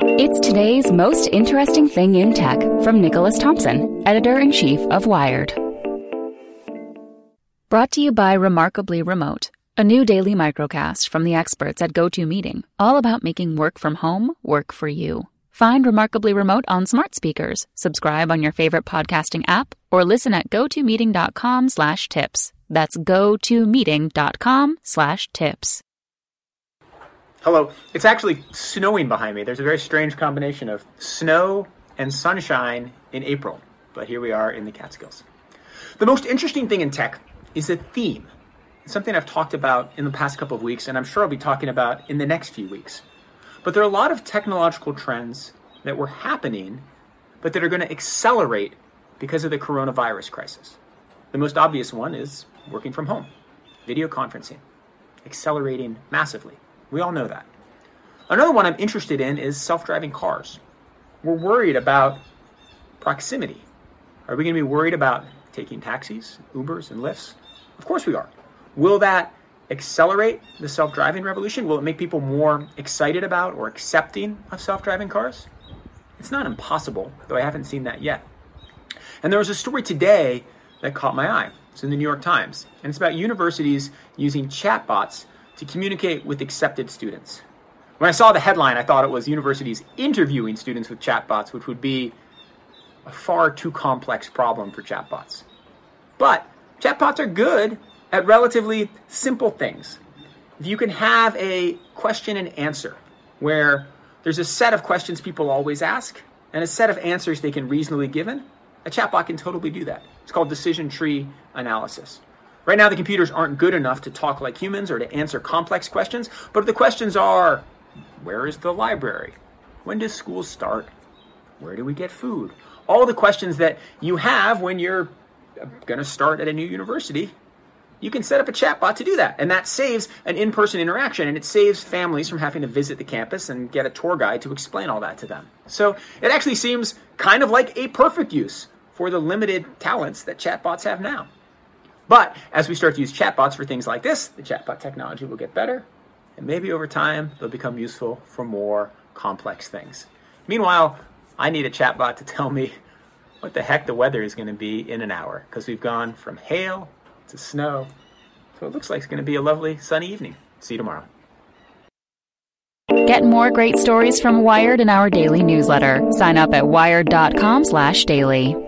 It's today's most interesting thing in tech from Nicholas Thompson, editor in chief of Wired. Brought to you by Remarkably Remote, a new daily microcast from the experts at GoToMeeting, all about making work from home work for you. Find Remarkably Remote on smart speakers, subscribe on your favorite podcasting app, or listen at gotomeeting.com slash tips. That's gotomeeting.com slash tips. Hello. It's actually snowing behind me. There's a very strange combination of snow and sunshine in April, but here we are in the Catskills. The most interesting thing in tech is a theme. It's something I've talked about in the past couple of weeks, and I'm sure I'll be talking about in the next few weeks. But there are a lot of technological trends that were happening, but that are going to accelerate because of the coronavirus crisis. The most obvious one is working from home, video conferencing, accelerating massively. We all know that. Another one I'm interested in is self driving cars. We're worried about proximity. Are we going to be worried about taking taxis, Ubers, and Lyfts? Of course we are. Will that accelerate the self driving revolution? Will it make people more excited about or accepting of self driving cars? It's not impossible, though I haven't seen that yet. And there was a story today that caught my eye. It's in the New York Times, and it's about universities using chatbots to communicate with accepted students. When I saw the headline, I thought it was universities interviewing students with chatbots, which would be a far too complex problem for chatbots. But chatbots are good at relatively simple things. If you can have a question and answer where there's a set of questions people always ask and a set of answers they can reasonably given, a chatbot can totally do that. It's called decision tree analysis. Right now, the computers aren't good enough to talk like humans or to answer complex questions, but if the questions are where is the library? When does school start? Where do we get food? All the questions that you have when you're going to start at a new university, you can set up a chatbot to do that. And that saves an in person interaction and it saves families from having to visit the campus and get a tour guide to explain all that to them. So it actually seems kind of like a perfect use for the limited talents that chatbots have now. But as we start to use chatbots for things like this, the chatbot technology will get better, and maybe over time they'll become useful for more complex things. Meanwhile, I need a chatbot to tell me what the heck the weather is going to be in an hour because we've gone from hail to snow. So it looks like it's going to be a lovely sunny evening. See you tomorrow. Get more great stories from Wired in our daily newsletter. Sign up at wired.com/daily.